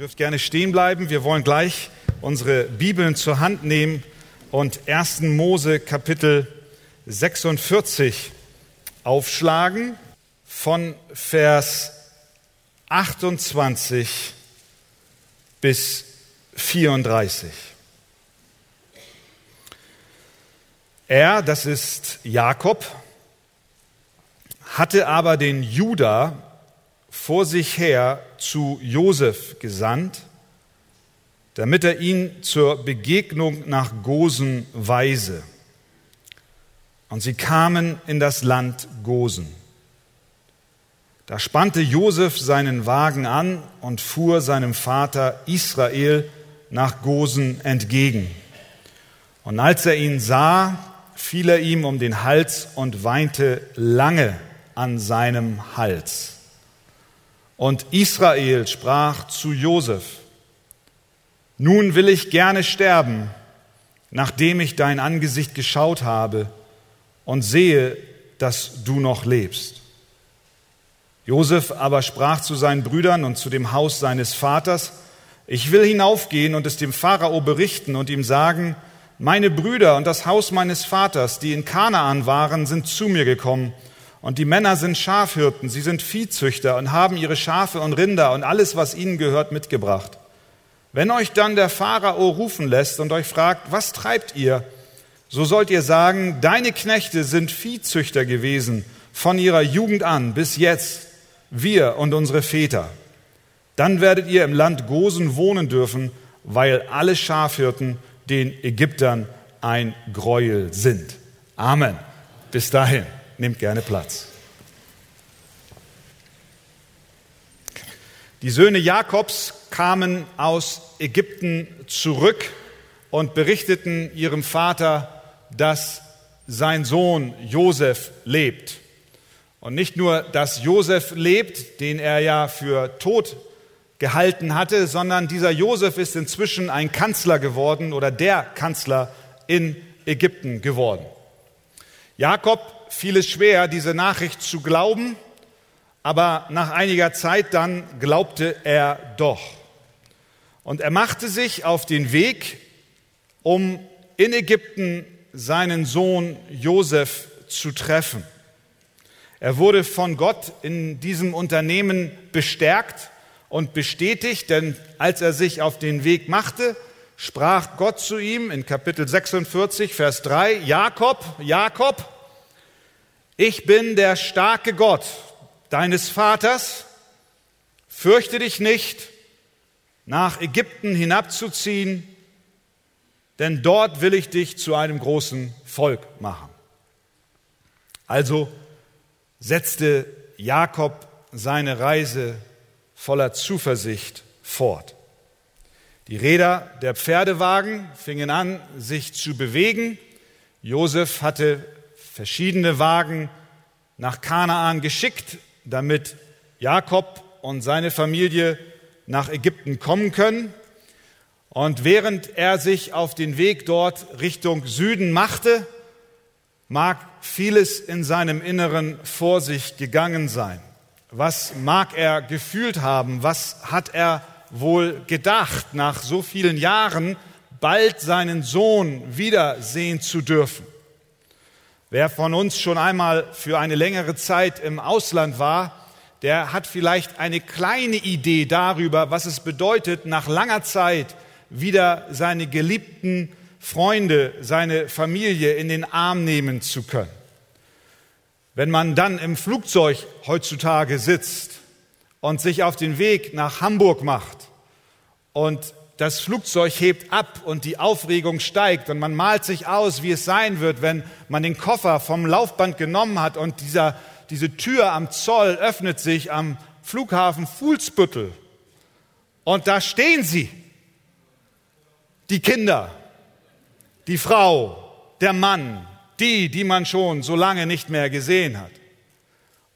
dürft gerne stehen bleiben. Wir wollen gleich unsere Bibeln zur Hand nehmen und 1. Mose Kapitel 46 aufschlagen von Vers 28 bis 34. Er, das ist Jakob, hatte aber den Juda vor sich her zu Josef gesandt, damit er ihn zur Begegnung nach Gosen weise. Und sie kamen in das Land Gosen. Da spannte Josef seinen Wagen an und fuhr seinem Vater Israel nach Gosen entgegen. Und als er ihn sah, fiel er ihm um den Hals und weinte lange an seinem Hals. Und Israel sprach zu Josef, nun will ich gerne sterben, nachdem ich dein Angesicht geschaut habe und sehe, dass du noch lebst. Josef aber sprach zu seinen Brüdern und zu dem Haus seines Vaters, ich will hinaufgehen und es dem Pharao berichten und ihm sagen, meine Brüder und das Haus meines Vaters, die in Kanaan waren, sind zu mir gekommen und die Männer sind Schafhirten, sie sind Viehzüchter und haben ihre Schafe und Rinder und alles, was ihnen gehört, mitgebracht. Wenn euch dann der Pharao rufen lässt und euch fragt, was treibt ihr, so sollt ihr sagen, deine Knechte sind Viehzüchter gewesen von ihrer Jugend an bis jetzt, wir und unsere Väter. Dann werdet ihr im Land Gosen wohnen dürfen, weil alle Schafhirten den Ägyptern ein Gräuel sind. Amen. Bis dahin. Nehmt gerne Platz. Die Söhne Jakobs kamen aus Ägypten zurück und berichteten ihrem Vater, dass sein Sohn Josef lebt. Und nicht nur, dass Josef lebt, den er ja für tot gehalten hatte, sondern dieser Josef ist inzwischen ein Kanzler geworden oder der Kanzler in Ägypten geworden. Jakob fiel es schwer, diese Nachricht zu glauben, aber nach einiger Zeit dann glaubte er doch. Und er machte sich auf den Weg, um in Ägypten seinen Sohn Josef zu treffen. Er wurde von Gott in diesem Unternehmen bestärkt und bestätigt, denn als er sich auf den Weg machte, sprach Gott zu ihm in Kapitel 46, Vers 3, Jakob, Jakob, ich bin der starke Gott deines Vaters, fürchte dich nicht, nach Ägypten hinabzuziehen, denn dort will ich dich zu einem großen Volk machen. Also setzte Jakob seine Reise voller Zuversicht fort. Die Räder der Pferdewagen fingen an, sich zu bewegen. Josef hatte verschiedene Wagen nach Kanaan geschickt, damit Jakob und seine Familie nach Ägypten kommen können. Und während er sich auf den Weg dort Richtung Süden machte, mag vieles in seinem Inneren vor sich gegangen sein. Was mag er gefühlt haben? Was hat er wohl gedacht, nach so vielen Jahren bald seinen Sohn wiedersehen zu dürfen? Wer von uns schon einmal für eine längere Zeit im Ausland war, der hat vielleicht eine kleine Idee darüber, was es bedeutet, nach langer Zeit wieder seine geliebten Freunde, seine Familie in den Arm nehmen zu können. Wenn man dann im Flugzeug heutzutage sitzt und sich auf den Weg nach Hamburg macht und das Flugzeug hebt ab und die Aufregung steigt und man malt sich aus, wie es sein wird, wenn man den Koffer vom Laufband genommen hat und dieser, diese Tür am Zoll öffnet sich am Flughafen Fuhlsbüttel. Und da stehen sie, die Kinder, die Frau, der Mann, die, die man schon so lange nicht mehr gesehen hat.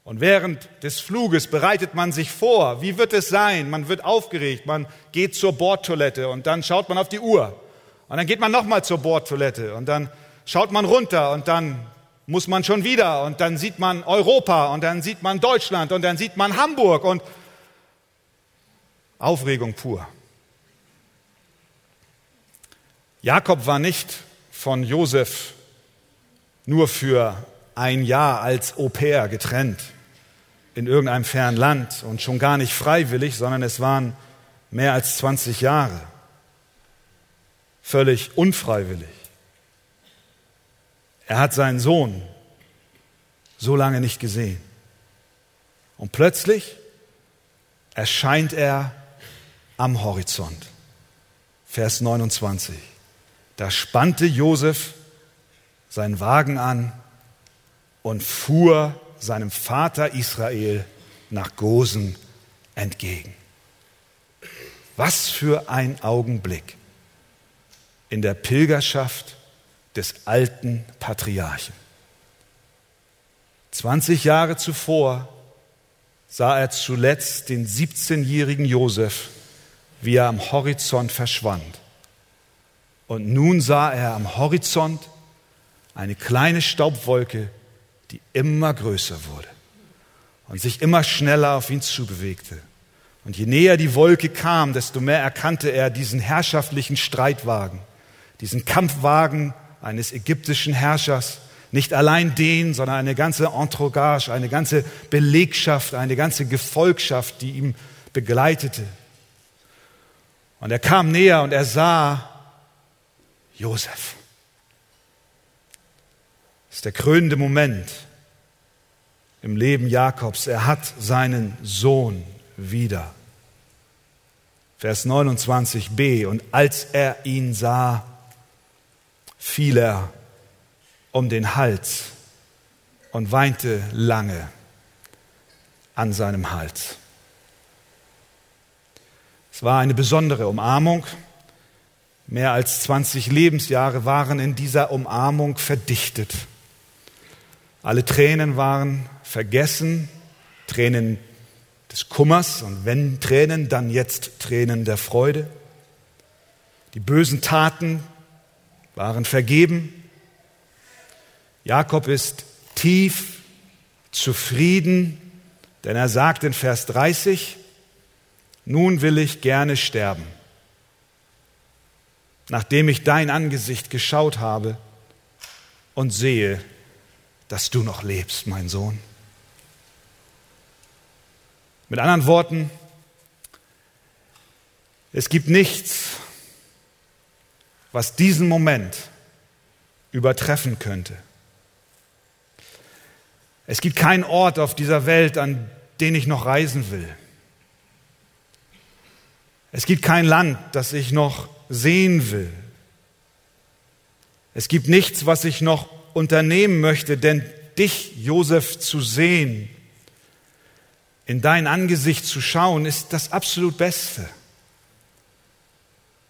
Und während des Fluges bereitet man sich vor, wie wird es sein? Man wird aufgeregt, man geht zur Bordtoilette und dann schaut man auf die Uhr. Und dann geht man nochmal zur Bordtoilette und dann schaut man runter und dann muss man schon wieder und dann sieht man Europa und dann sieht man Deutschland und dann sieht man Hamburg und Aufregung pur. Jakob war nicht von Josef nur für ein Jahr als Au pair getrennt in irgendeinem fernen Land und schon gar nicht freiwillig, sondern es waren mehr als 20 Jahre. Völlig unfreiwillig. Er hat seinen Sohn so lange nicht gesehen. Und plötzlich erscheint er am Horizont. Vers 29. Da spannte Josef seinen Wagen an und fuhr seinem Vater Israel nach Gosen entgegen. Was für ein Augenblick in der Pilgerschaft des alten Patriarchen. 20 Jahre zuvor sah er zuletzt den 17-jährigen Josef, wie er am Horizont verschwand. Und nun sah er am Horizont eine kleine Staubwolke, die immer größer wurde und sich immer schneller auf ihn zubewegte. Und je näher die Wolke kam, desto mehr erkannte er diesen herrschaftlichen Streitwagen, diesen Kampfwagen eines ägyptischen Herrschers, nicht allein den, sondern eine ganze Entourage, eine ganze Belegschaft, eine ganze Gefolgschaft, die ihm begleitete. Und er kam näher und er sah Josef. Das ist der krönende Moment im Leben Jakobs. Er hat seinen Sohn wieder. Vers 29b. Und als er ihn sah, fiel er um den Hals und weinte lange an seinem Hals. Es war eine besondere Umarmung. Mehr als 20 Lebensjahre waren in dieser Umarmung verdichtet. Alle Tränen waren vergessen, Tränen des Kummers und wenn Tränen, dann jetzt Tränen der Freude. Die bösen Taten waren vergeben. Jakob ist tief zufrieden, denn er sagt in Vers 30, nun will ich gerne sterben, nachdem ich dein Angesicht geschaut habe und sehe, dass du noch lebst, mein Sohn. Mit anderen Worten, es gibt nichts, was diesen Moment übertreffen könnte. Es gibt keinen Ort auf dieser Welt, an den ich noch reisen will. Es gibt kein Land, das ich noch sehen will. Es gibt nichts, was ich noch unternehmen möchte, denn dich, Josef, zu sehen, in dein Angesicht zu schauen, ist das absolut Beste.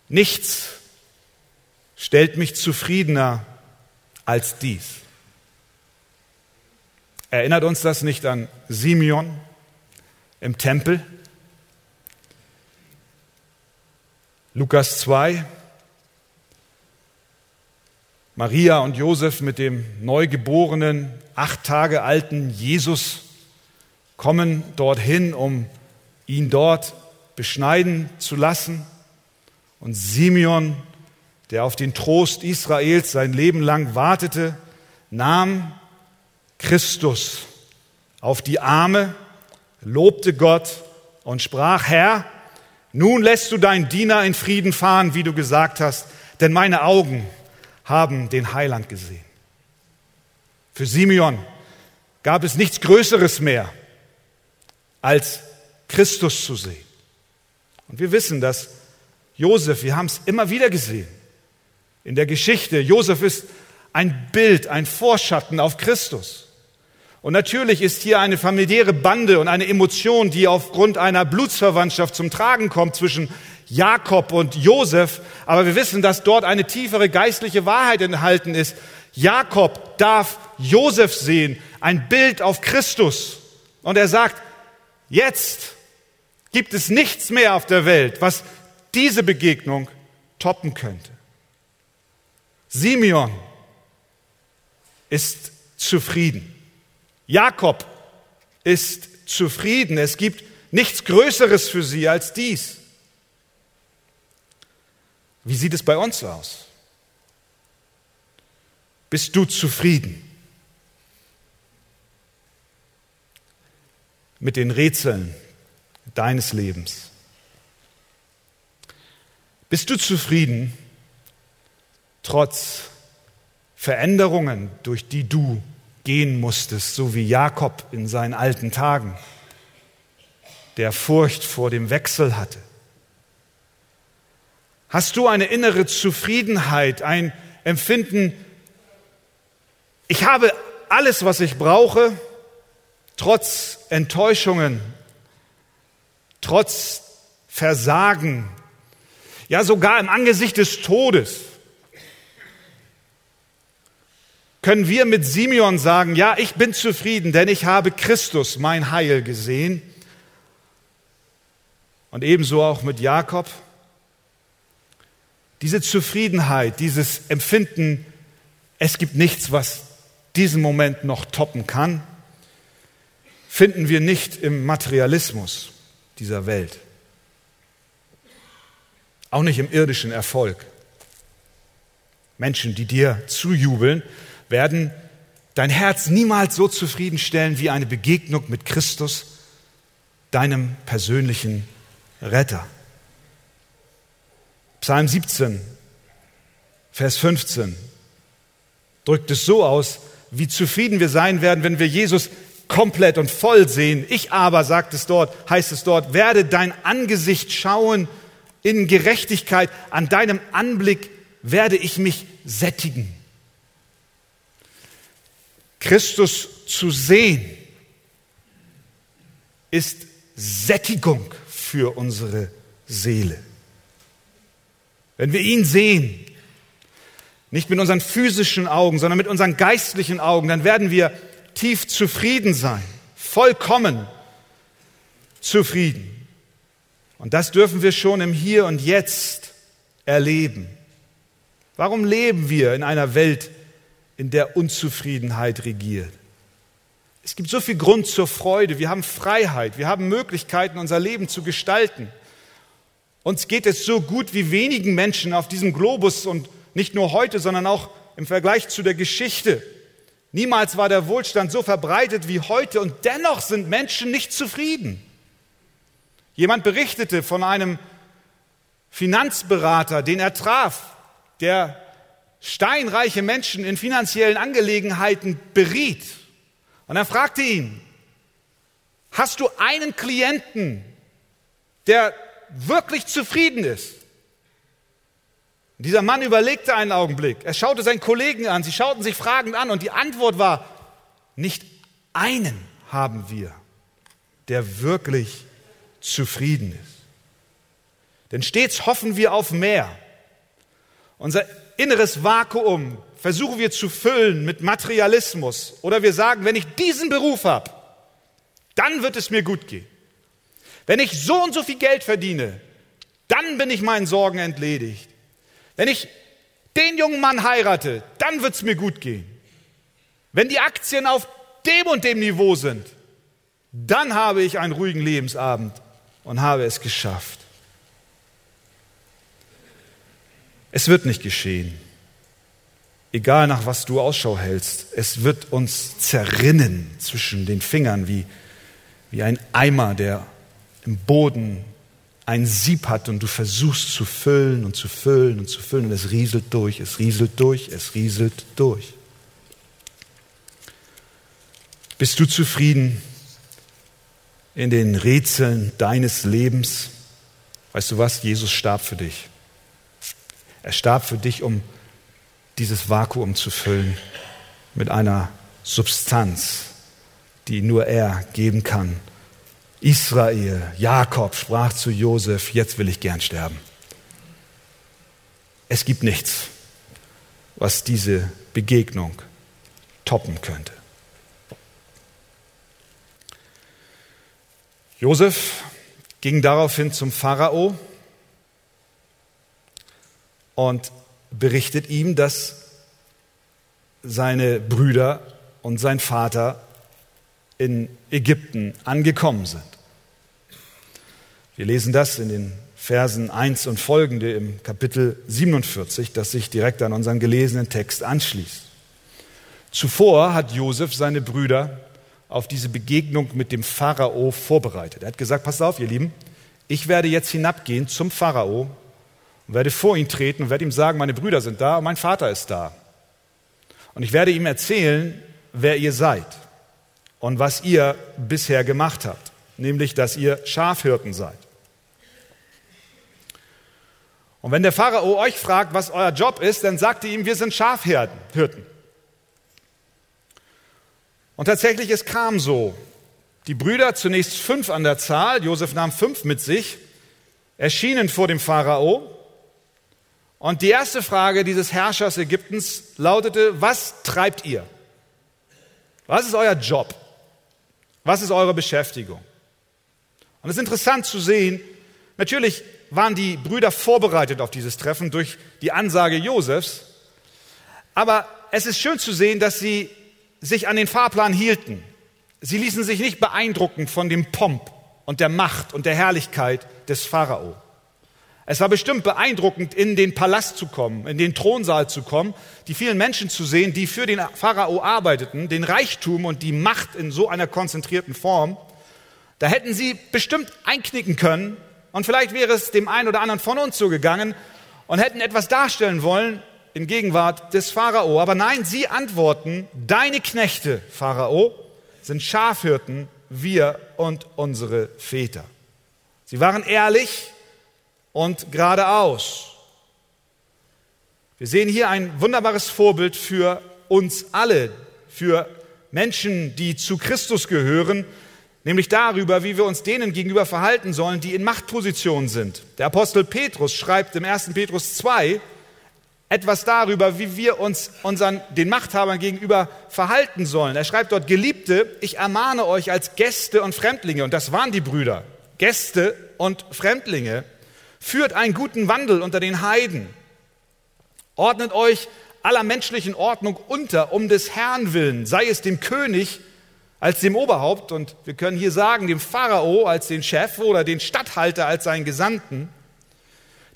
Nichts stellt mich zufriedener als dies. Erinnert uns das nicht an Simeon im Tempel? Lukas 2, Maria und Josef mit dem neugeborenen, acht Tage alten Jesus kommen dorthin, um ihn dort beschneiden zu lassen. Und Simeon, der auf den Trost Israels sein Leben lang wartete, nahm Christus auf die Arme, lobte Gott und sprach, Herr, nun lässt du deinen Diener in Frieden fahren, wie du gesagt hast, denn meine Augen haben den Heiland gesehen. Für Simeon gab es nichts Größeres mehr, als Christus zu sehen. Und wir wissen, dass Josef, wir haben es immer wieder gesehen in der Geschichte, Josef ist ein Bild, ein Vorschatten auf Christus. Und natürlich ist hier eine familiäre Bande und eine Emotion, die aufgrund einer Blutsverwandtschaft zum Tragen kommt zwischen Jakob und Josef, aber wir wissen, dass dort eine tiefere geistliche Wahrheit enthalten ist. Jakob darf Josef sehen, ein Bild auf Christus. Und er sagt, jetzt gibt es nichts mehr auf der Welt, was diese Begegnung toppen könnte. Simeon ist zufrieden. Jakob ist zufrieden. Es gibt nichts Größeres für sie als dies. Wie sieht es bei uns aus? Bist du zufrieden mit den Rätseln deines Lebens? Bist du zufrieden trotz Veränderungen, durch die du gehen musstest, so wie Jakob in seinen alten Tagen, der Furcht vor dem Wechsel hatte? Hast du eine innere Zufriedenheit, ein Empfinden, ich habe alles, was ich brauche, trotz Enttäuschungen, trotz Versagen, ja sogar im Angesicht des Todes. Können wir mit Simeon sagen, ja, ich bin zufrieden, denn ich habe Christus, mein Heil, gesehen. Und ebenso auch mit Jakob. Diese Zufriedenheit, dieses Empfinden, es gibt nichts, was diesen Moment noch toppen kann, finden wir nicht im Materialismus dieser Welt. Auch nicht im irdischen Erfolg. Menschen, die dir zujubeln, werden dein Herz niemals so zufriedenstellen wie eine Begegnung mit Christus, deinem persönlichen Retter. Psalm 17, Vers 15 drückt es so aus, wie zufrieden wir sein werden, wenn wir Jesus komplett und voll sehen. Ich aber, sagt es dort, heißt es dort, werde dein Angesicht schauen in Gerechtigkeit, an deinem Anblick werde ich mich sättigen. Christus zu sehen ist Sättigung für unsere Seele. Wenn wir ihn sehen, nicht mit unseren physischen Augen, sondern mit unseren geistlichen Augen, dann werden wir tief zufrieden sein, vollkommen zufrieden. Und das dürfen wir schon im Hier und Jetzt erleben. Warum leben wir in einer Welt, in der Unzufriedenheit regiert? Es gibt so viel Grund zur Freude. Wir haben Freiheit. Wir haben Möglichkeiten, unser Leben zu gestalten. Uns geht es so gut wie wenigen Menschen auf diesem Globus und nicht nur heute, sondern auch im Vergleich zu der Geschichte. Niemals war der Wohlstand so verbreitet wie heute und dennoch sind Menschen nicht zufrieden. Jemand berichtete von einem Finanzberater, den er traf, der steinreiche Menschen in finanziellen Angelegenheiten beriet. Und er fragte ihn, hast du einen Klienten, der wirklich zufrieden ist? Dieser Mann überlegte einen Augenblick. Er schaute seinen Kollegen an. Sie schauten sich fragend an. Und die Antwort war, nicht einen haben wir, der wirklich zufrieden ist. Denn stets hoffen wir auf mehr. Unser inneres Vakuum versuchen wir zu füllen mit Materialismus. Oder wir sagen, wenn ich diesen Beruf habe, dann wird es mir gut gehen. Wenn ich so und so viel Geld verdiene, dann bin ich meinen Sorgen entledigt. Wenn ich den jungen Mann heirate, dann wird es mir gut gehen. Wenn die Aktien auf dem und dem Niveau sind, dann habe ich einen ruhigen Lebensabend und habe es geschafft. Es wird nicht geschehen. Egal nach was du Ausschau hältst, es wird uns zerrinnen zwischen den Fingern wie, wie ein Eimer, der im Boden ein Sieb hat und du versuchst zu füllen und zu füllen und zu füllen und es rieselt durch, es rieselt durch, es rieselt durch. Bist du zufrieden in den Rätseln deines Lebens? Weißt du was? Jesus starb für dich. Er starb für dich, um dieses Vakuum zu füllen mit einer Substanz, die nur er geben kann Israel, Jakob sprach zu Josef, jetzt will ich gern sterben. Es gibt nichts, was diese Begegnung toppen könnte. Josef ging daraufhin zum Pharao und berichtet ihm, dass seine Brüder und sein Vater in Ägypten angekommen sind. Wir lesen das in den Versen 1 und folgende im Kapitel 47, das sich direkt an unseren gelesenen Text anschließt. Zuvor hat Josef seine Brüder auf diese Begegnung mit dem Pharao vorbereitet. Er hat gesagt, passt auf, ihr Lieben, ich werde jetzt hinabgehen zum Pharao und werde vor ihn treten und werde ihm sagen, meine Brüder sind da und mein Vater ist da. Und ich werde ihm erzählen, wer ihr seid und was ihr bisher gemacht habt, nämlich dass ihr Schafhirten seid. Und wenn der Pharao euch fragt, was euer Job ist, dann sagt ihr ihm, wir sind Schafhirten. Und tatsächlich, es kam so. Die Brüder, zunächst fünf an der Zahl, Josef nahm fünf mit sich, erschienen vor dem Pharao. Und die erste Frage dieses Herrschers Ägyptens lautete, was treibt ihr? Was ist euer Job? Was ist eure Beschäftigung? Und es ist interessant zu sehen, natürlich waren die Brüder vorbereitet auf dieses Treffen durch die Ansage Josefs, aber es ist schön zu sehen, dass sie sich an den Fahrplan hielten. Sie ließen sich nicht beeindrucken von dem Pomp und der Macht und der Herrlichkeit des Pharao. Es war bestimmt beeindruckend, in den Palast zu kommen, in den Thronsaal zu kommen, die vielen Menschen zu sehen, die für den Pharao arbeiteten, den Reichtum und die Macht in so einer konzentrierten Form. Da hätten sie bestimmt einknicken können und vielleicht wäre es dem einen oder anderen von uns so gegangen und hätten etwas darstellen wollen, in Gegenwart des Pharao. Aber nein, sie antworten, deine Knechte, Pharao, sind Schafhirten, wir und unsere Väter. Sie waren ehrlich und geradeaus. Wir sehen hier ein wunderbares Vorbild für uns alle, für Menschen, die zu Christus gehören, nämlich darüber, wie wir uns denen gegenüber verhalten sollen, die in Machtpositionen sind. Der Apostel Petrus schreibt im 1. Petrus 2, etwas darüber, wie wir uns unseren, den Machthabern gegenüber verhalten sollen. Er schreibt dort, Geliebte, ich ermahne euch als Gäste und Fremdlinge, und das waren die Brüder, Gäste und Fremdlinge, führt einen guten Wandel unter den Heiden, ordnet euch aller menschlichen Ordnung unter, um des Herrn willen, sei es dem König als dem Oberhaupt, und wir können hier sagen, dem Pharao als den Chef oder den Statthalter als seinen Gesandten,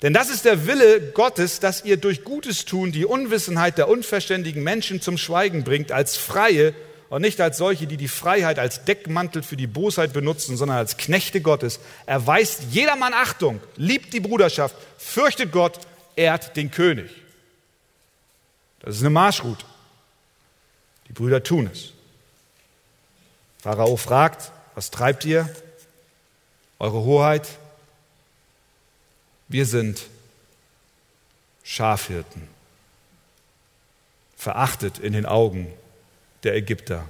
denn das ist der Wille Gottes, dass ihr durch Gutes tun die Unwissenheit der unverständigen Menschen zum Schweigen bringt, als Freie und nicht als solche, die die Freiheit als Deckmantel für die Bosheit benutzen, sondern als Knechte Gottes. Erweist jedermann Achtung, liebt die Bruderschaft, fürchtet Gott, ehrt den König. Das ist eine Marschroute. Die Brüder tun es. Pharao fragt, was treibt ihr? Eure Hoheit, wir sind Schafhirten, verachtet in den Augen der Ägypter.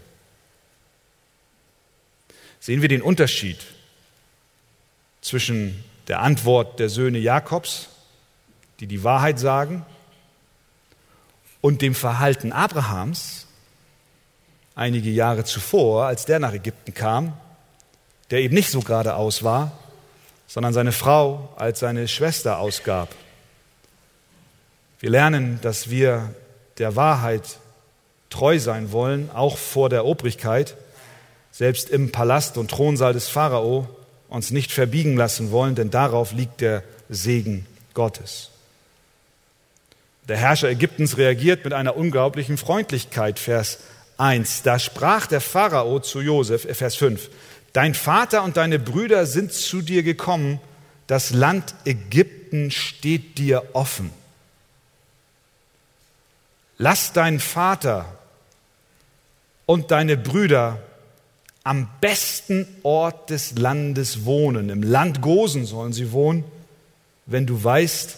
Sehen wir den Unterschied zwischen der Antwort der Söhne Jakobs, die die Wahrheit sagen, und dem Verhalten Abrahams einige Jahre zuvor, als der nach Ägypten kam, der eben nicht so geradeaus war, sondern seine Frau als seine Schwester ausgab. Wir lernen, dass wir der Wahrheit treu sein wollen, auch vor der Obrigkeit, selbst im Palast und Thronsaal des Pharao uns nicht verbiegen lassen wollen, denn darauf liegt der Segen Gottes. Der Herrscher Ägyptens reagiert mit einer unglaublichen Freundlichkeit, Vers 1. Da sprach der Pharao zu Josef, Vers 5, Dein Vater und deine Brüder sind zu dir gekommen, das Land Ägypten steht dir offen. Lass deinen Vater und deine Brüder am besten Ort des Landes wohnen. Im Land Gosen sollen sie wohnen. Wenn du weißt,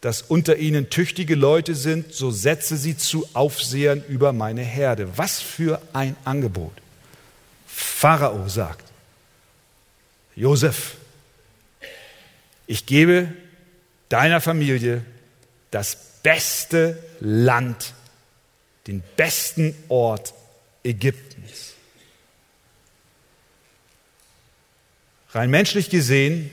dass unter ihnen tüchtige Leute sind, so setze sie zu Aufsehern über meine Herde. Was für ein Angebot. Pharao sagt, Josef, ich gebe deiner Familie das beste Land, den besten Ort Ägyptens. Rein menschlich gesehen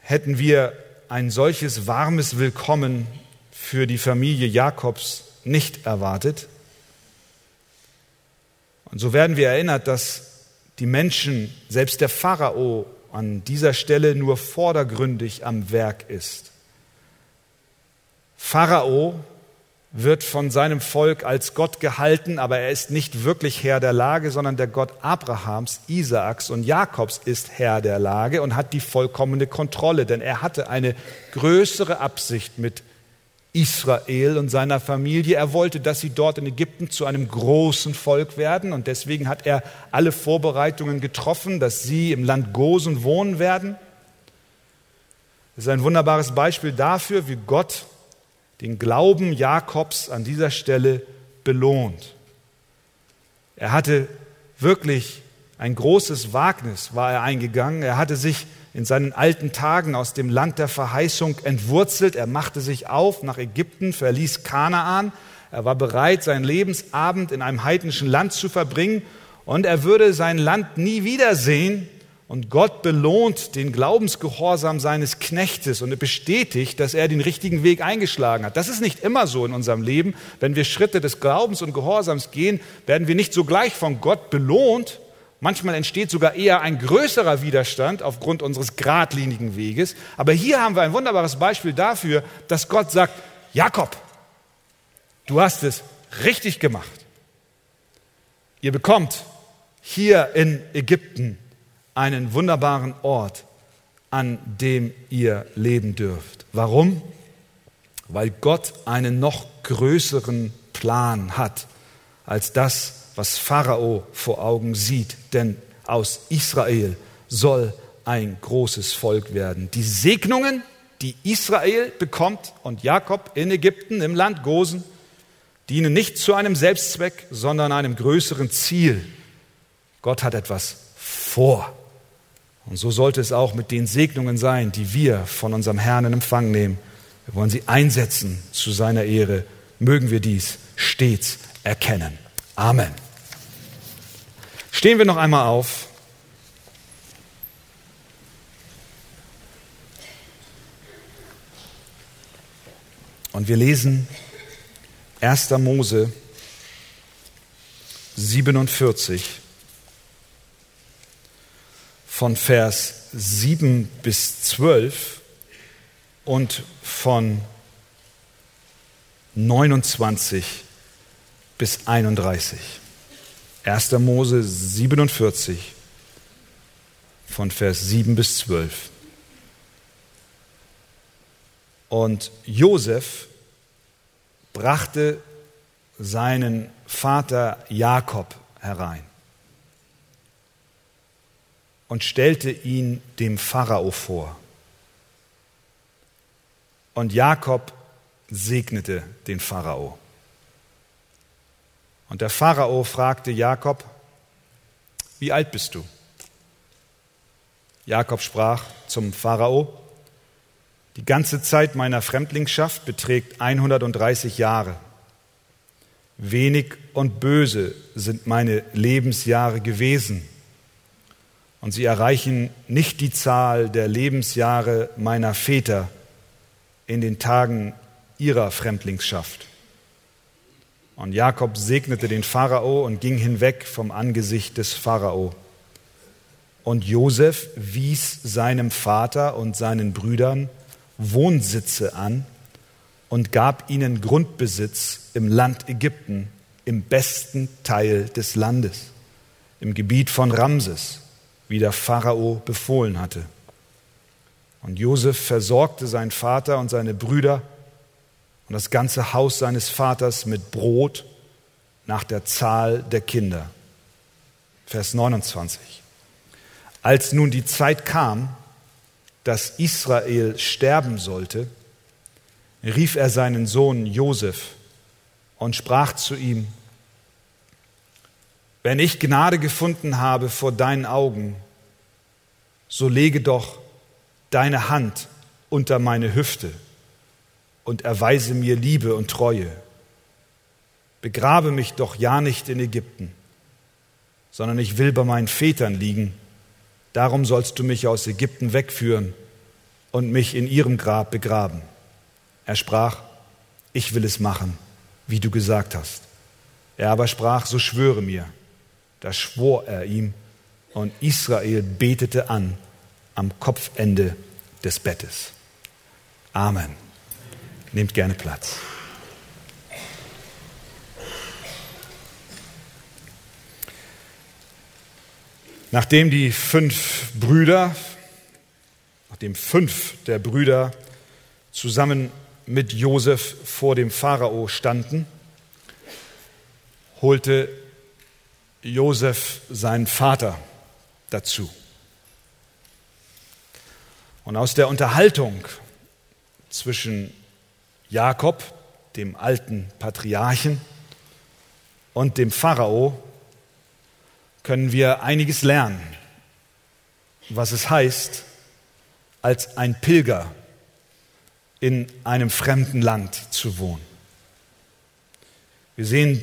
hätten wir ein solches warmes Willkommen für die Familie Jakobs nicht erwartet. Und so werden wir erinnert, dass die Menschen, selbst der Pharao, an dieser Stelle nur vordergründig am Werk ist. Pharao wird von seinem Volk als Gott gehalten, aber er ist nicht wirklich Herr der Lage, sondern der Gott Abrahams, Isaaks und Jakobs ist Herr der Lage und hat die vollkommene Kontrolle, denn er hatte eine größere Absicht mit Israel und seiner Familie. Er wollte, dass sie dort in Ägypten zu einem großen Volk werden und deswegen hat er alle Vorbereitungen getroffen, dass sie im Land Gosen wohnen werden. Das ist ein wunderbares Beispiel dafür, wie Gott den Glauben Jakobs an dieser Stelle belohnt. Er hatte wirklich ein großes Wagnis, war er eingegangen. Er hatte sich in seinen alten Tagen aus dem Land der Verheißung entwurzelt. Er machte sich auf nach Ägypten, verließ Kanaan. Er war bereit, seinen Lebensabend in einem heidnischen Land zu verbringen und er würde sein Land nie wiedersehen, und Gott belohnt den Glaubensgehorsam seines Knechtes und bestätigt, dass er den richtigen Weg eingeschlagen hat. Das ist nicht immer so in unserem Leben. Wenn wir Schritte des Glaubens und Gehorsams gehen, werden wir nicht sogleich von Gott belohnt. Manchmal entsteht sogar eher ein größerer Widerstand aufgrund unseres geradlinigen Weges. Aber hier haben wir ein wunderbares Beispiel dafür, dass Gott sagt, Jakob, du hast es richtig gemacht. Ihr bekommt hier in Ägypten einen wunderbaren Ort, an dem ihr leben dürft. Warum? Weil Gott einen noch größeren Plan hat als das, was Pharao vor Augen sieht. Denn aus Israel soll ein großes Volk werden. Die Segnungen, die Israel bekommt und Jakob in Ägypten im Land Gosen, dienen nicht zu einem Selbstzweck, sondern einem größeren Ziel. Gott hat etwas vor. Und so sollte es auch mit den Segnungen sein, die wir von unserem Herrn in Empfang nehmen. Wir wollen sie einsetzen zu seiner Ehre. Mögen wir dies stets erkennen. Amen. Stehen wir noch einmal auf. Und wir lesen 1. Mose 47 von Vers 7 bis 12 und von 29 bis 31. 1. Mose 47 von Vers 7 bis 12. Und Josef brachte seinen Vater Jakob herein und stellte ihn dem Pharao vor. Und Jakob segnete den Pharao. Und der Pharao fragte Jakob, wie alt bist du? Jakob sprach zum Pharao, die ganze Zeit meiner Fremdlingschaft beträgt 130 Jahre. Wenig und böse sind meine Lebensjahre gewesen und sie erreichen nicht die Zahl der Lebensjahre meiner Väter in den Tagen ihrer Fremdlingsschaft. Und Jakob segnete den Pharao und ging hinweg vom Angesicht des Pharao. Und Josef wies seinem Vater und seinen Brüdern Wohnsitze an und gab ihnen Grundbesitz im Land Ägypten, im besten Teil des Landes, im Gebiet von Ramses wie der Pharao befohlen hatte. Und Josef versorgte seinen Vater und seine Brüder und das ganze Haus seines Vaters mit Brot nach der Zahl der Kinder. Vers 29. Als nun die Zeit kam, dass Israel sterben sollte, rief er seinen Sohn Josef und sprach zu ihm, wenn ich Gnade gefunden habe vor deinen Augen, so lege doch deine Hand unter meine Hüfte und erweise mir Liebe und Treue. Begrabe mich doch ja nicht in Ägypten, sondern ich will bei meinen Vätern liegen. Darum sollst du mich aus Ägypten wegführen und mich in ihrem Grab begraben. Er sprach, ich will es machen, wie du gesagt hast. Er aber sprach, so schwöre mir. Da schwor er ihm und Israel betete an am Kopfende des Bettes. Amen. Nehmt gerne Platz. Nachdem die fünf Brüder, nachdem fünf der Brüder zusammen mit Josef vor dem Pharao standen, holte Josef seinen Vater dazu. Und aus der Unterhaltung zwischen Jakob, dem alten Patriarchen, und dem Pharao können wir einiges lernen, was es heißt, als ein Pilger in einem fremden Land zu wohnen. Wir sehen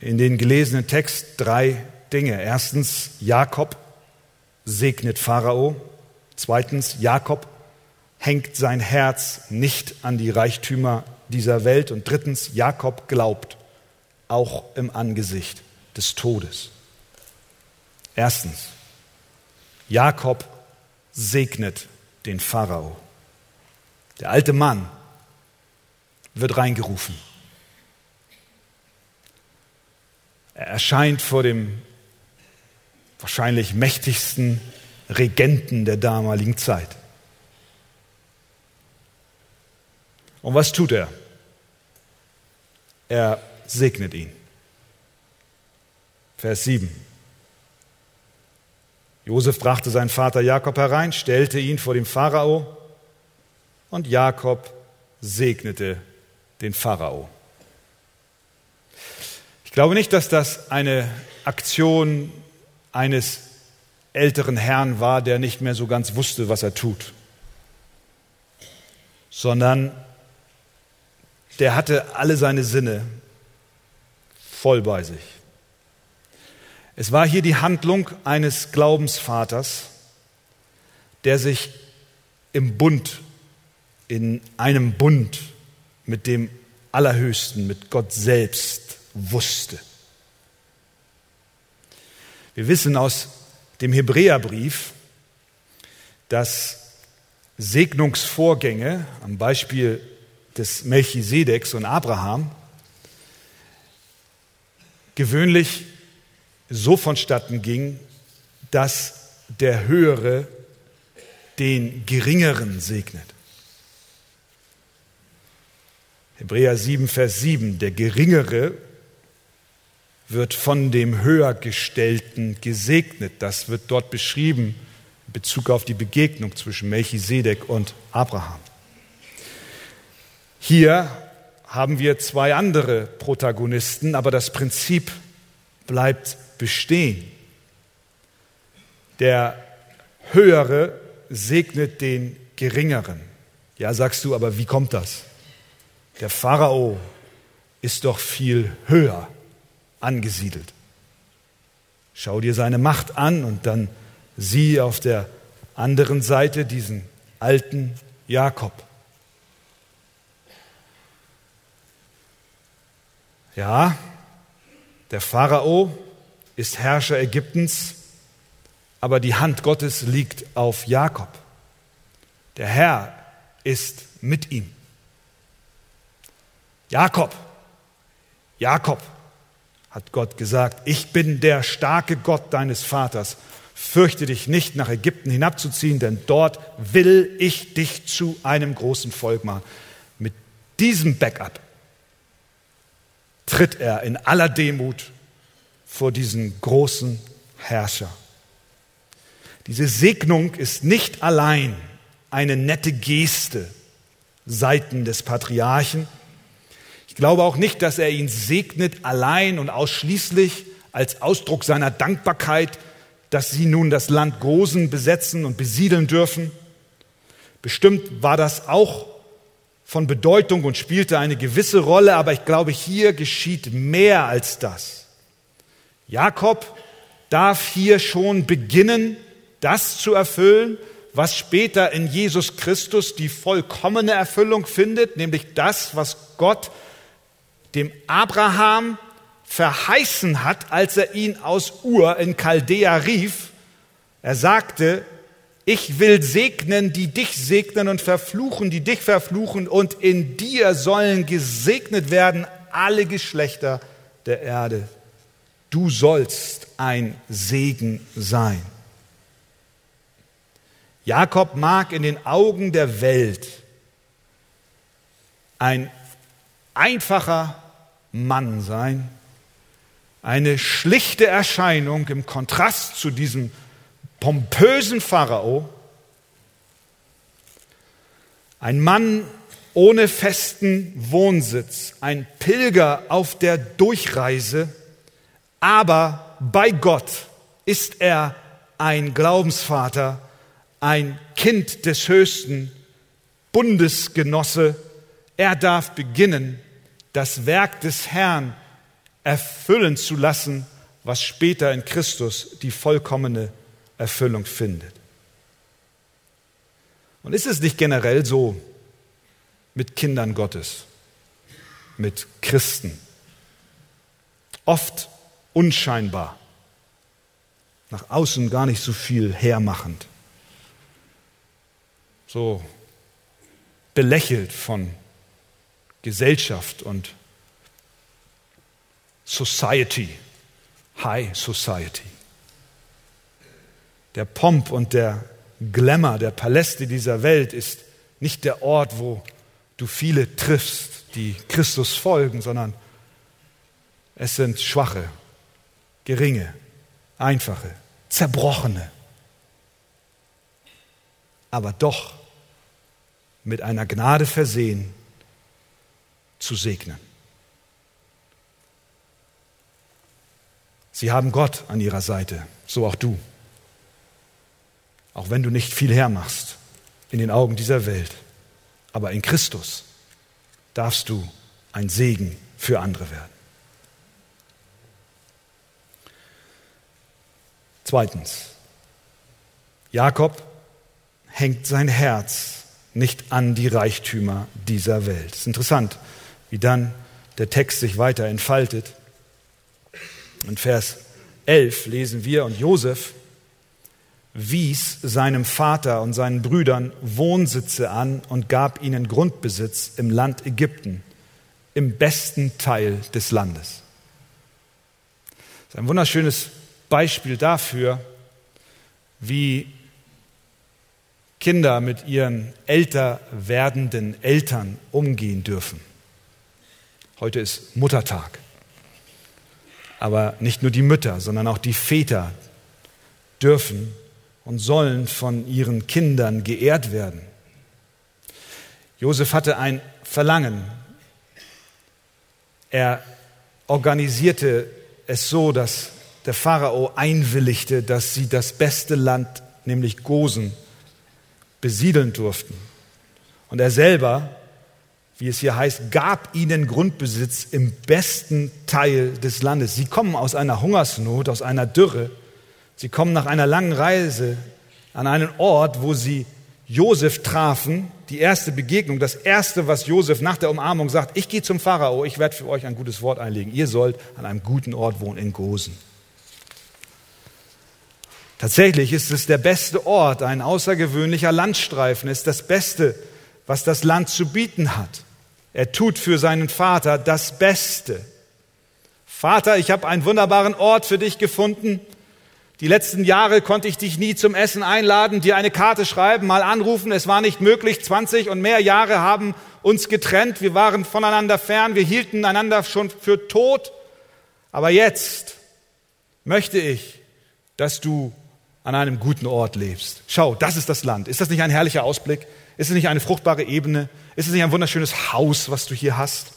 in den gelesenen Text drei Dinge. Erstens, Jakob segnet Pharao. Zweitens, Jakob hängt sein Herz nicht an die Reichtümer dieser Welt. Und drittens, Jakob glaubt auch im Angesicht des Todes. Erstens, Jakob segnet den Pharao. Der alte Mann wird reingerufen. Er erscheint vor dem wahrscheinlich mächtigsten Regenten der damaligen Zeit. Und was tut er? Er segnet ihn. Vers 7. Josef brachte seinen Vater Jakob herein, stellte ihn vor dem Pharao und Jakob segnete den Pharao. Ich glaube nicht, dass das eine Aktion eines älteren Herrn war, der nicht mehr so ganz wusste, was er tut, sondern der hatte alle seine Sinne voll bei sich. Es war hier die Handlung eines Glaubensvaters, der sich im Bund, in einem Bund mit dem Allerhöchsten, mit Gott selbst wusste. Wir wissen aus dem Hebräerbrief, dass Segnungsvorgänge am Beispiel des Melchisedeks und Abraham gewöhnlich so vonstatten ging, dass der Höhere den Geringeren segnet. Hebräer 7, Vers 7, der Geringere wird von dem Höhergestellten gesegnet. Das wird dort beschrieben in Bezug auf die Begegnung zwischen Melchisedek und Abraham. Hier haben wir zwei andere Protagonisten, aber das Prinzip bleibt bestehen. Der Höhere segnet den Geringeren. Ja, sagst du, aber wie kommt das? Der Pharao ist doch viel höher angesiedelt. Schau dir seine Macht an und dann sieh auf der anderen Seite diesen alten Jakob. Ja, der Pharao ist Herrscher Ägyptens, aber die Hand Gottes liegt auf Jakob. Der Herr ist mit ihm. Jakob, Jakob, hat Gott gesagt, ich bin der starke Gott deines Vaters. Fürchte dich nicht, nach Ägypten hinabzuziehen, denn dort will ich dich zu einem großen Volk machen. Mit diesem Backup tritt er in aller Demut vor diesen großen Herrscher. Diese Segnung ist nicht allein eine nette Geste seiten des Patriarchen, glaube auch nicht, dass er ihn segnet allein und ausschließlich als Ausdruck seiner Dankbarkeit, dass sie nun das Land Gosen besetzen und besiedeln dürfen. Bestimmt war das auch von Bedeutung und spielte eine gewisse Rolle, aber ich glaube, hier geschieht mehr als das. Jakob darf hier schon beginnen, das zu erfüllen, was später in Jesus Christus die vollkommene Erfüllung findet, nämlich das, was Gott dem Abraham verheißen hat, als er ihn aus Ur in Chaldea rief. Er sagte, Ich will segnen, die dich segnen und verfluchen, die dich verfluchen. Und in dir sollen gesegnet werden alle Geschlechter der Erde. Du sollst ein Segen sein. Jakob mag in den Augen der Welt ein einfacher Mann sein, eine schlichte Erscheinung im Kontrast zu diesem pompösen Pharao, ein Mann ohne festen Wohnsitz, ein Pilger auf der Durchreise, aber bei Gott ist er ein Glaubensvater, ein Kind des Höchsten, Bundesgenosse. Er darf beginnen, das Werk des Herrn erfüllen zu lassen, was später in Christus die vollkommene Erfüllung findet. Und ist es nicht generell so mit Kindern Gottes, mit Christen? Oft unscheinbar, nach außen gar nicht so viel hermachend, so belächelt von Gesellschaft und Society, High Society. Der Pomp und der Glamour der Paläste dieser Welt ist nicht der Ort, wo du viele triffst, die Christus folgen, sondern es sind schwache, geringe, einfache, zerbrochene, aber doch mit einer Gnade versehen zu segnen. Sie haben Gott an ihrer Seite, so auch du. Auch wenn du nicht viel hermachst in den Augen dieser Welt. Aber in Christus darfst du ein Segen für andere werden. Zweitens, Jakob hängt sein Herz nicht an die Reichtümer dieser Welt. Es ist interessant, wie dann der Text sich weiter entfaltet. In Vers 11 lesen wir, und Josef wies seinem Vater und seinen Brüdern Wohnsitze an und gab ihnen Grundbesitz im Land Ägypten, im besten Teil des Landes. Das ist ein wunderschönes Beispiel dafür, wie Kinder mit ihren älter werdenden Eltern umgehen dürfen. Heute ist Muttertag. Aber nicht nur die Mütter, sondern auch die Väter dürfen und sollen von ihren Kindern geehrt werden. Josef hatte ein Verlangen. Er organisierte es so, dass der Pharao einwilligte, dass sie das beste Land, nämlich Gosen, besiedeln durften. Und er selber wie es hier heißt, gab ihnen Grundbesitz im besten Teil des Landes. Sie kommen aus einer Hungersnot, aus einer Dürre. Sie kommen nach einer langen Reise an einen Ort, wo sie Josef trafen, die erste Begegnung, das erste, was Josef nach der Umarmung sagt, ich gehe zum Pharao, ich werde für euch ein gutes Wort einlegen. Ihr sollt an einem guten Ort wohnen, in Gosen. Tatsächlich ist es der beste Ort, ein außergewöhnlicher Landstreifen, ist das Beste, was das Land zu bieten hat. Er tut für seinen Vater das Beste. Vater, ich habe einen wunderbaren Ort für dich gefunden. Die letzten Jahre konnte ich dich nie zum Essen einladen, dir eine Karte schreiben, mal anrufen. Es war nicht möglich. 20 und mehr Jahre haben uns getrennt. Wir waren voneinander fern. Wir hielten einander schon für tot. Aber jetzt möchte ich, dass du an einem guten Ort lebst. Schau, das ist das Land. Ist das nicht ein herrlicher Ausblick? Ist es nicht eine fruchtbare Ebene? Ist es nicht ein wunderschönes Haus, was du hier hast?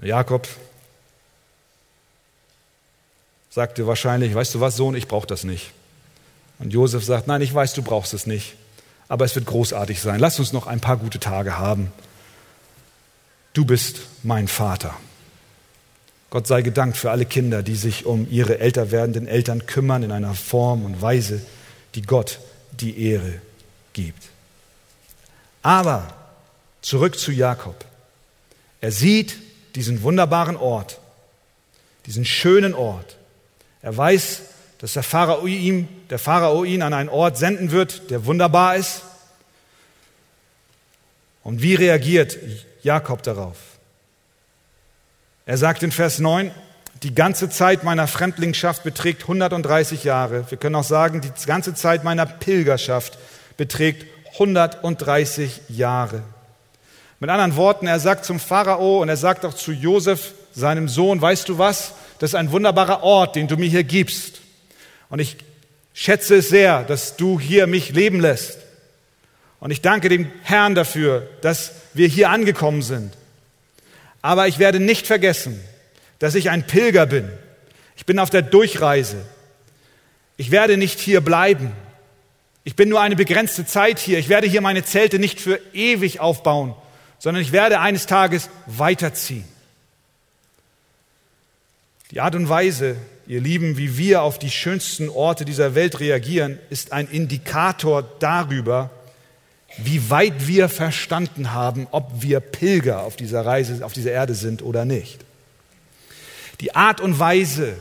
Jakob sagte wahrscheinlich, weißt du was, Sohn, ich brauche das nicht. Und Josef sagt, nein, ich weiß, du brauchst es nicht, aber es wird großartig sein. Lass uns noch ein paar gute Tage haben. Du bist mein Vater. Gott sei gedankt für alle Kinder, die sich um ihre älter werdenden Eltern kümmern in einer Form und Weise, die Gott die Ehre gibt. Aber zurück zu Jakob. Er sieht diesen wunderbaren Ort, diesen schönen Ort. Er weiß, dass der Pharao, ihm, der Pharao ihn an einen Ort senden wird, der wunderbar ist. Und wie reagiert Jakob darauf? Er sagt in Vers 9, die ganze Zeit meiner Fremdlingschaft beträgt 130 Jahre. Wir können auch sagen, die ganze Zeit meiner Pilgerschaft beträgt 130 Jahre. Mit anderen Worten, er sagt zum Pharao und er sagt auch zu Josef, seinem Sohn, weißt du was? Das ist ein wunderbarer Ort, den du mir hier gibst. Und ich schätze es sehr, dass du hier mich leben lässt. Und ich danke dem Herrn dafür, dass wir hier angekommen sind. Aber ich werde nicht vergessen, dass ich ein Pilger bin. Ich bin auf der Durchreise. Ich werde nicht hier bleiben. Ich bin nur eine begrenzte Zeit hier. Ich werde hier meine Zelte nicht für ewig aufbauen, sondern ich werde eines Tages weiterziehen. Die Art und Weise, ihr Lieben, wie wir auf die schönsten Orte dieser Welt reagieren, ist ein Indikator darüber, wie weit wir verstanden haben, ob wir Pilger auf dieser Reise, auf dieser Erde sind oder nicht. Die Art und Weise,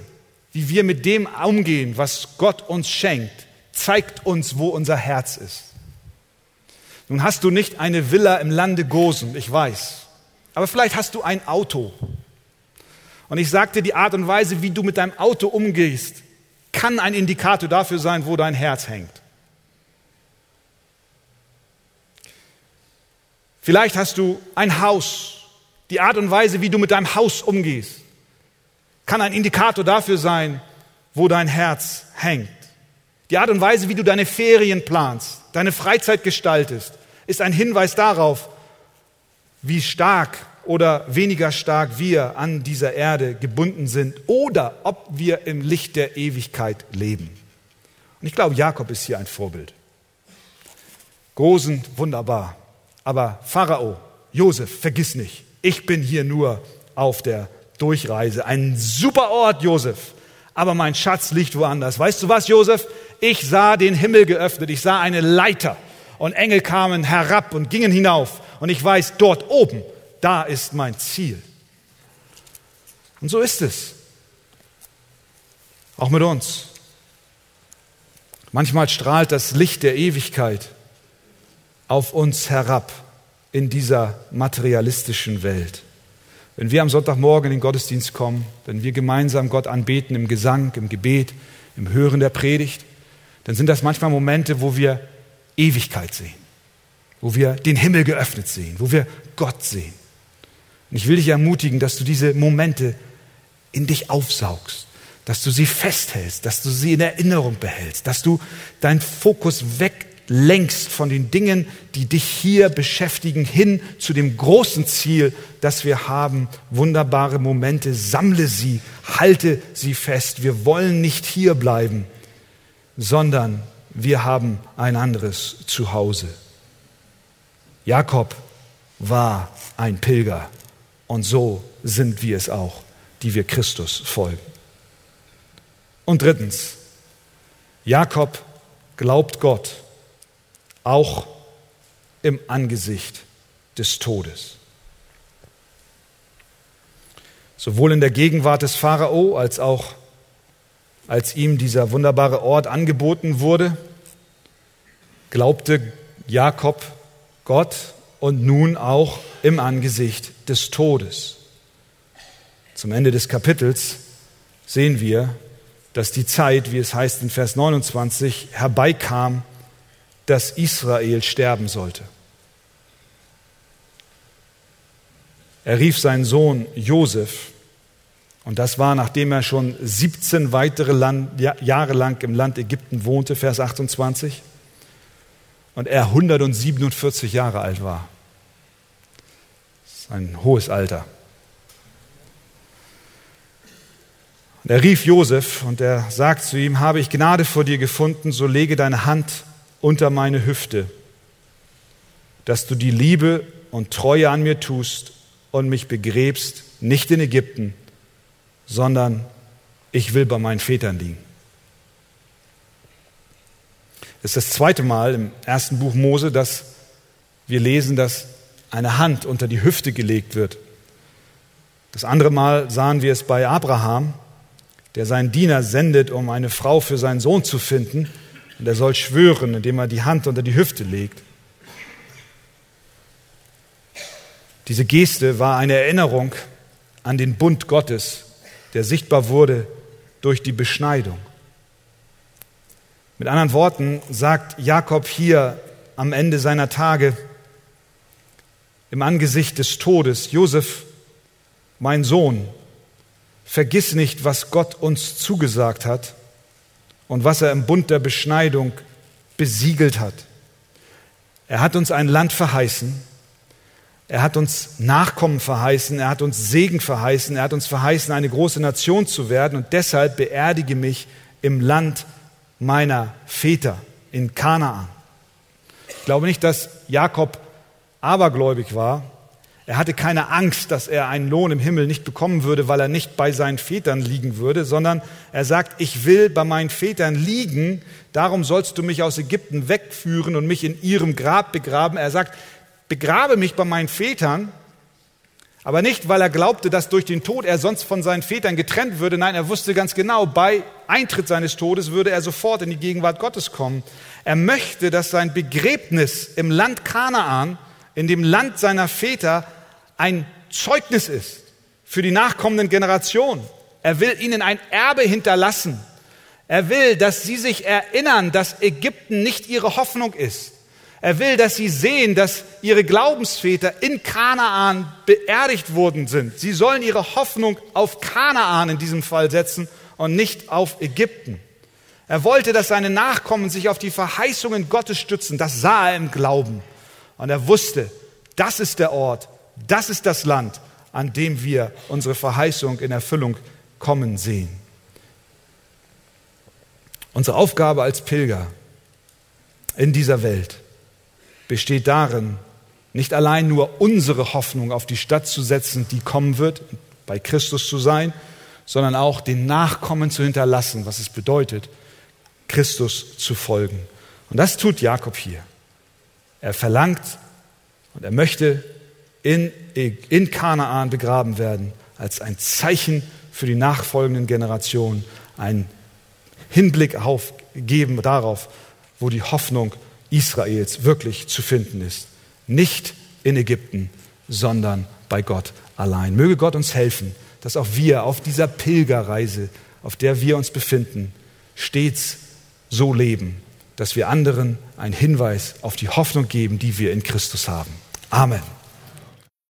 wie wir mit dem umgehen, was Gott uns schenkt, zeigt uns, wo unser Herz ist. Nun hast du nicht eine Villa im Lande Gosen, ich weiß, aber vielleicht hast du ein Auto. Und ich sagte, die Art und Weise, wie du mit deinem Auto umgehst, kann ein Indikator dafür sein, wo dein Herz hängt. Vielleicht hast du ein Haus. Die Art und Weise, wie du mit deinem Haus umgehst, kann ein Indikator dafür sein, wo dein Herz hängt. Die Art und Weise, wie du deine Ferien planst, deine Freizeit gestaltest, ist ein Hinweis darauf, wie stark oder weniger stark wir an dieser Erde gebunden sind oder ob wir im Licht der Ewigkeit leben. Und ich glaube, Jakob ist hier ein Vorbild. Großen, wunderbar. Aber Pharao, Josef, vergiss nicht, ich bin hier nur auf der Durchreise. Ein super Ort, Josef. Aber mein Schatz liegt woanders. Weißt du was, Josef? Ich sah den Himmel geöffnet. Ich sah eine Leiter. Und Engel kamen herab und gingen hinauf. Und ich weiß, dort oben, da ist mein Ziel. Und so ist es. Auch mit uns. Manchmal strahlt das Licht der Ewigkeit auf uns herab in dieser materialistischen Welt. Wenn wir am Sonntagmorgen in den Gottesdienst kommen, wenn wir gemeinsam Gott anbeten im Gesang, im Gebet, im Hören der Predigt, dann sind das manchmal Momente, wo wir Ewigkeit sehen, wo wir den Himmel geöffnet sehen, wo wir Gott sehen. Und ich will dich ermutigen, dass du diese Momente in dich aufsaugst, dass du sie festhältst, dass du sie in Erinnerung behältst, dass du deinen Fokus weg längst von den Dingen, die dich hier beschäftigen, hin zu dem großen Ziel, das wir haben. Wunderbare Momente, sammle sie, halte sie fest. Wir wollen nicht hier bleiben, sondern wir haben ein anderes Zuhause. Jakob war ein Pilger und so sind wir es auch, die wir Christus folgen. Und drittens, Jakob glaubt Gott auch im Angesicht des Todes. Sowohl in der Gegenwart des Pharao als auch als ihm dieser wunderbare Ort angeboten wurde, glaubte Jakob Gott und nun auch im Angesicht des Todes. Zum Ende des Kapitels sehen wir, dass die Zeit, wie es heißt in Vers 29, herbeikam, dass Israel sterben sollte. Er rief seinen Sohn Josef, und das war, nachdem er schon 17 weitere Land, Jahre lang im Land Ägypten wohnte, Vers 28, und er 147 Jahre alt war. Das ist ein hohes Alter. Und er rief Josef und er sagt zu ihm, habe ich Gnade vor dir gefunden, so lege deine Hand unter meine Hüfte, dass du die Liebe und Treue an mir tust und mich begräbst, nicht in Ägypten, sondern ich will bei meinen Vätern liegen. Es ist das zweite Mal im ersten Buch Mose, dass wir lesen, dass eine Hand unter die Hüfte gelegt wird. Das andere Mal sahen wir es bei Abraham, der seinen Diener sendet, um eine Frau für seinen Sohn zu finden. Und er soll schwören, indem er die Hand unter die Hüfte legt. Diese Geste war eine Erinnerung an den Bund Gottes, der sichtbar wurde durch die Beschneidung. Mit anderen Worten sagt Jakob hier am Ende seiner Tage im Angesicht des Todes, Josef, mein Sohn, vergiss nicht, was Gott uns zugesagt hat und was er im Bund der Beschneidung besiegelt hat. Er hat uns ein Land verheißen, er hat uns Nachkommen verheißen, er hat uns Segen verheißen, er hat uns verheißen, eine große Nation zu werden und deshalb beerdige mich im Land meiner Väter in Kanaan. Ich glaube nicht, dass Jakob abergläubig war. Er hatte keine Angst, dass er einen Lohn im Himmel nicht bekommen würde, weil er nicht bei seinen Vätern liegen würde, sondern er sagt, ich will bei meinen Vätern liegen, darum sollst du mich aus Ägypten wegführen und mich in ihrem Grab begraben. Er sagt, begrabe mich bei meinen Vätern, aber nicht, weil er glaubte, dass durch den Tod er sonst von seinen Vätern getrennt würde. Nein, er wusste ganz genau, bei Eintritt seines Todes würde er sofort in die Gegenwart Gottes kommen. Er möchte, dass sein Begräbnis im Land Kanaan, in dem Land seiner Väter, ein Zeugnis ist für die nachkommenden Generationen. Er will ihnen ein Erbe hinterlassen. Er will, dass sie sich erinnern, dass Ägypten nicht ihre Hoffnung ist er will, dass sie sehen, dass ihre Glaubensväter in Kanaan beerdigt worden sind. Sie sollen ihre Hoffnung auf Kanaan in diesem Fall setzen und nicht auf Ägypten. Er wollte, dass seine Nachkommen sich auf die Verheißungen Gottes stützen. Das sah er im Glauben. Und er wusste, das ist der Ort, das ist das Land, an dem wir unsere Verheißung in Erfüllung kommen sehen. Unsere Aufgabe als Pilger in dieser Welt besteht darin, nicht allein nur unsere Hoffnung auf die Stadt zu setzen, die kommen wird, bei Christus zu sein, sondern auch den Nachkommen zu hinterlassen, was es bedeutet, Christus zu folgen. Und das tut Jakob hier. Er verlangt und er möchte in, in Kanaan begraben werden, als ein Zeichen für die nachfolgenden Generationen, ein Hinblick auf, geben darauf, wo die Hoffnung Israels wirklich zu finden ist. Nicht in Ägypten, sondern bei Gott allein. Möge Gott uns helfen, dass auch wir auf dieser Pilgerreise, auf der wir uns befinden, stets so leben, dass wir anderen einen Hinweis auf die Hoffnung geben, die wir in Christus haben. Amen.